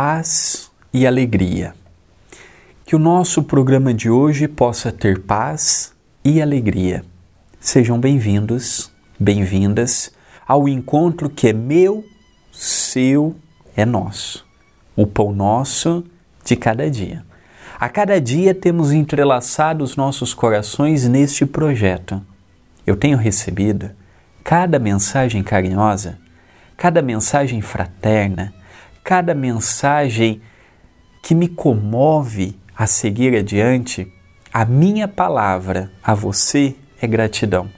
paz e alegria. Que o nosso programa de hoje possa ter paz e alegria. Sejam bem-vindos, bem-vindas ao encontro que é meu, seu, é nosso. O pão nosso de cada dia. A cada dia temos entrelaçado os nossos corações neste projeto. Eu tenho recebido cada mensagem carinhosa, cada mensagem fraterna, cada mensagem que me comove a seguir adiante, a minha palavra a você é gratidão.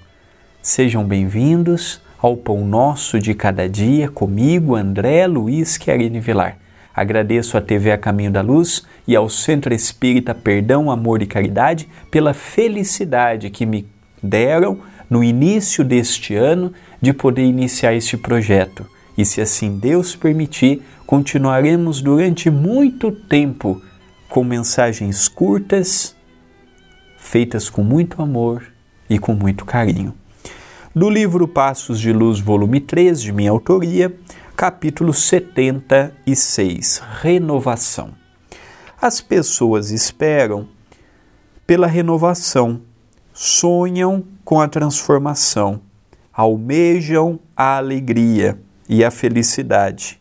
Sejam bem-vindos ao Pão Nosso de Cada Dia comigo, André Luiz Querini Vilar. Agradeço à TV A Caminho da Luz e ao Centro Espírita Perdão, Amor e Caridade pela felicidade que me deram no início deste ano de poder iniciar este projeto. E se assim Deus permitir, continuaremos durante muito tempo com mensagens curtas, feitas com muito amor e com muito carinho. Do livro Passos de Luz, volume 3, de minha autoria, capítulo 76 Renovação. As pessoas esperam pela renovação, sonham com a transformação, almejam a alegria e a felicidade.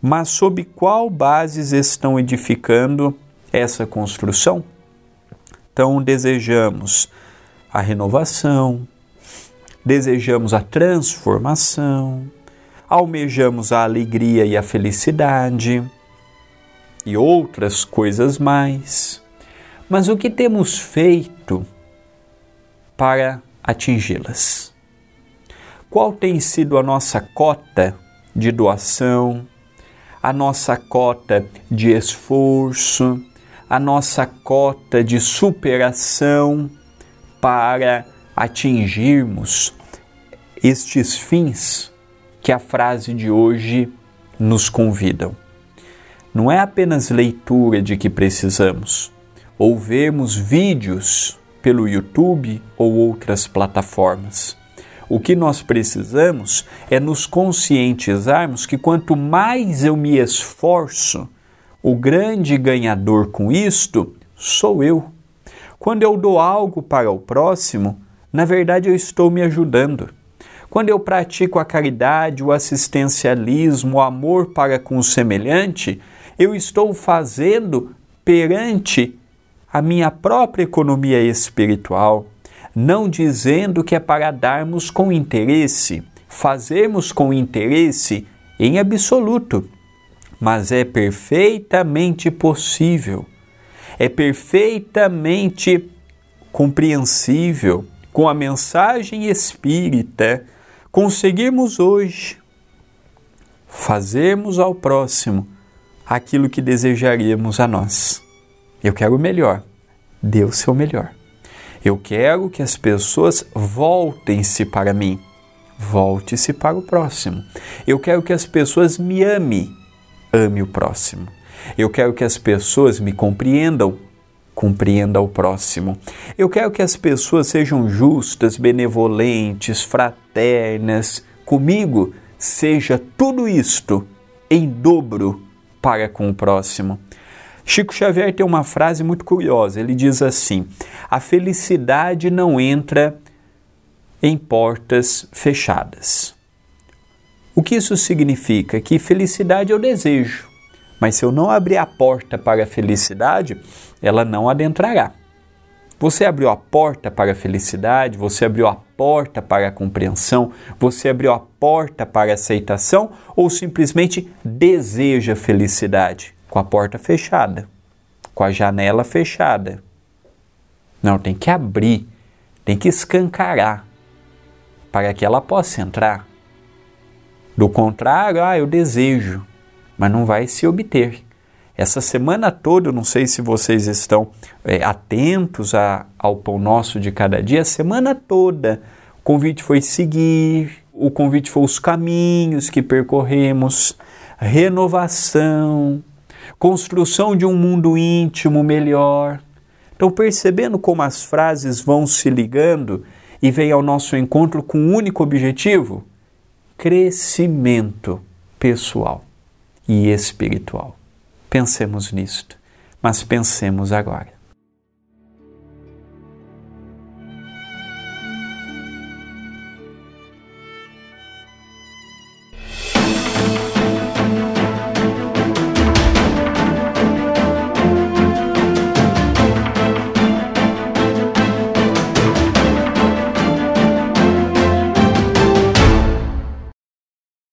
Mas sob qual bases estão edificando essa construção? Então, desejamos a renovação, desejamos a transformação, almejamos a alegria e a felicidade e outras coisas mais. Mas o que temos feito para atingi-las? Qual tem sido a nossa cota de doação, a nossa cota de esforço, a nossa cota de superação para atingirmos estes fins que a frase de hoje nos convidam. Não é apenas leitura de que precisamos, ou vermos vídeos pelo YouTube ou outras plataformas. O que nós precisamos é nos conscientizarmos que quanto mais eu me esforço, o grande ganhador com isto sou eu. Quando eu dou algo para o próximo, na verdade eu estou me ajudando. Quando eu pratico a caridade, o assistencialismo, o amor para com o semelhante, eu estou fazendo perante a minha própria economia espiritual, não dizendo que é para darmos com interesse, fazermos com interesse em absoluto, mas é perfeitamente possível, é perfeitamente compreensível com a mensagem espírita conseguirmos hoje fazermos ao próximo aquilo que desejaríamos a nós. Eu quero o melhor, dê o seu melhor. Eu quero que as pessoas voltem-se para mim, volte-se para o próximo. Eu quero que as pessoas me amem, ame o próximo. Eu quero que as pessoas me compreendam, compreenda o próximo. Eu quero que as pessoas sejam justas, benevolentes, fraternas. Comigo, seja tudo isto em dobro para com o próximo. Chico Xavier tem uma frase muito curiosa. Ele diz assim: A felicidade não entra em portas fechadas. O que isso significa? Que felicidade eu desejo, mas se eu não abrir a porta para a felicidade, ela não adentrará. Você abriu a porta para a felicidade, você abriu a porta para a compreensão, você abriu a porta para a aceitação ou simplesmente deseja felicidade com a porta fechada, com a janela fechada? Não, tem que abrir, tem que escancarar para que ela possa entrar. Do contrário, ah, eu desejo, mas não vai se obter. Essa semana toda, eu não sei se vocês estão é, atentos a, ao pão nosso de cada dia, a semana toda o convite foi seguir, o convite foi os caminhos que percorremos, renovação, construção de um mundo íntimo melhor. Então, percebendo como as frases vão se ligando e vem ao nosso encontro com um único objetivo: crescimento pessoal e espiritual Pensemos nisto, mas pensemos agora.